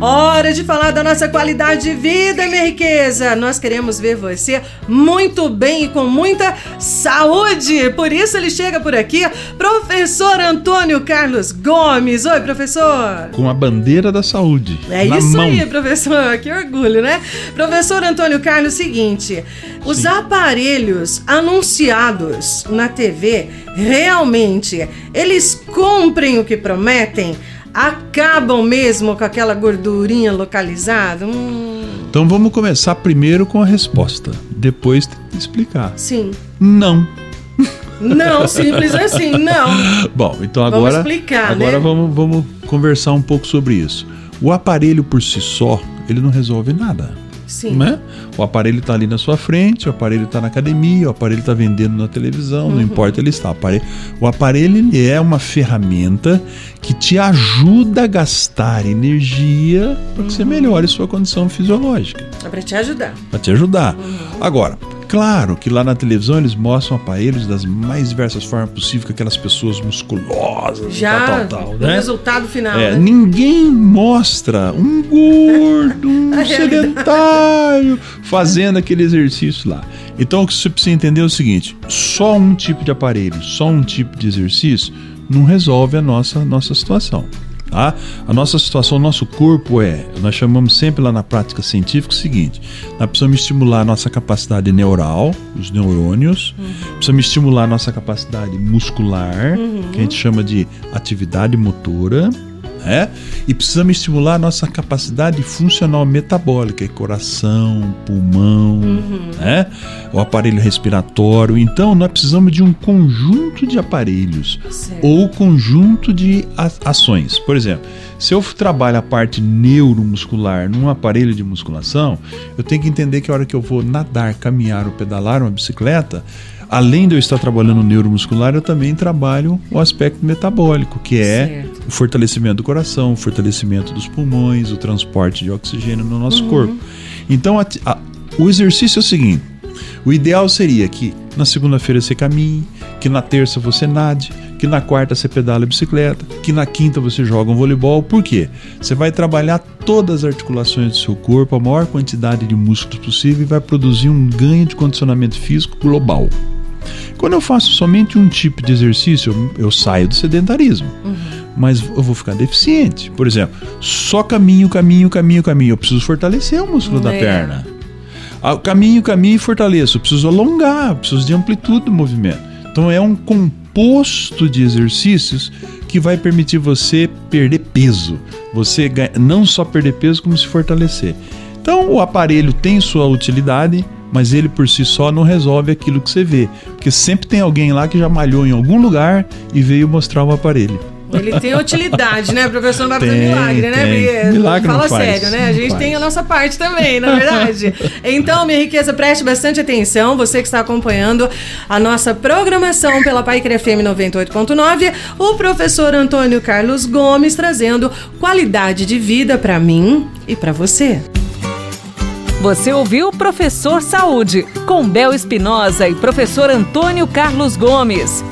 Hora de falar da nossa qualidade de vida, minha riqueza. Nós queremos ver você muito bem e com muita saúde. Por isso ele chega por aqui, professor Antônio Carlos Gomes. Oi, professor. Com a bandeira da saúde. É na isso mão. aí, professor. Que orgulho, né? Professor Antônio Carlos, seguinte: os Sim. aparelhos anunciados na TV realmente eles cumprem o que prometem? Acabam mesmo com aquela gordurinha localizada? Hum, Então vamos começar primeiro com a resposta, depois explicar. sim. Não. Não, simples assim, não. Bom, então Vamos agora explicar, agora né? vamos, vamos conversar um pouco sobre isso. O aparelho por si só, ele não resolve nada. Sim. Né? O aparelho está ali na sua frente, o aparelho está na academia, o aparelho está vendendo na televisão, Uhum. não importa ele está. O aparelho, o aparelho ele é uma ferramenta que te ajuda a gastar energia para que Uhum. você melhore sua condição fisiológica. É pra te ajudar. Para te ajudar. Uhum. Agora, claro que lá na televisão eles mostram aparelhos das mais diversas formas possíveis, com aquelas pessoas musculosas, Já tal, tal, tal, né? resultado final, É, né? Ninguém mostra um gordo, um sedentário fazendo aquele exercício lá. Então o que você precisa entender é o seguinte: só um tipo de aparelho, só um tipo de exercício não resolve a nossa, nossa situação. Tá? A nossa situação, o nosso corpo é, nós chamamos sempre lá na prática científica o seguinte: nós precisamos estimular a nossa capacidade neural, os neurônios, precisamos estimular a nossa capacidade muscular, que a gente chama de atividade motora, né? E precisamos estimular a nossa capacidade funcional metabólica, é coração, pulmão, né? O aparelho respiratório. Então, nós precisamos de um conjunto de aparelhos Certo. ou conjunto de ações. Por exemplo, se eu trabalho a parte neuromuscular num aparelho de musculação, eu tenho que entender que a hora que eu vou nadar, caminhar ou pedalar uma bicicleta, além de eu estar trabalhando o neuromuscular, eu também trabalho o aspecto metabólico, que é Certo. o fortalecimento do coração, o fortalecimento dos pulmões, o transporte de oxigênio no nosso corpo. Então, a- a- o exercício é o seguinte: o ideal seria que na segunda-feira você caminhe, que na terça você nade, que na quarta você pedala a bicicleta, que na quinta você joga um voleibol. Por quê? Você vai trabalhar todas as articulações do seu corpo, a maior quantidade de músculos possível e vai produzir um ganho de condicionamento físico global. Quando eu faço somente um tipo de exercício, eu, eu saio do sedentarismo. Mas eu vou ficar deficiente. Por exemplo, só caminho, caminho, caminho, caminho. Eu preciso fortalecer o músculo da É. perna. Ah, Caminho, caminho e fortaleço. Eu preciso alongar, eu preciso de amplitude do movimento. Então é um composto de exercícios que vai permitir você perder peso. Você não só perder peso, como se fortalecer. Então o aparelho tem sua utilidade, mas ele por si só não resolve aquilo que você vê. Porque sempre tem alguém lá que já malhou em algum lugar e veio mostrar o aparelho. Ele tem utilidade, né, professor? Não vai fazer Tem, milagre, né? tem. Porque Milagre não Fala faz, sério, né? A gente faz. tem a nossa parte também, na verdade. então, minha riqueza, preste bastante atenção. Você que está acompanhando a nossa programação pela Paiquer FM 98.9, o professor Antônio Carlos Gomes trazendo qualidade de vida para mim e para você. Você ouviu Professor Saúde, com Bel Espinosa e professor Antônio Carlos Gomes.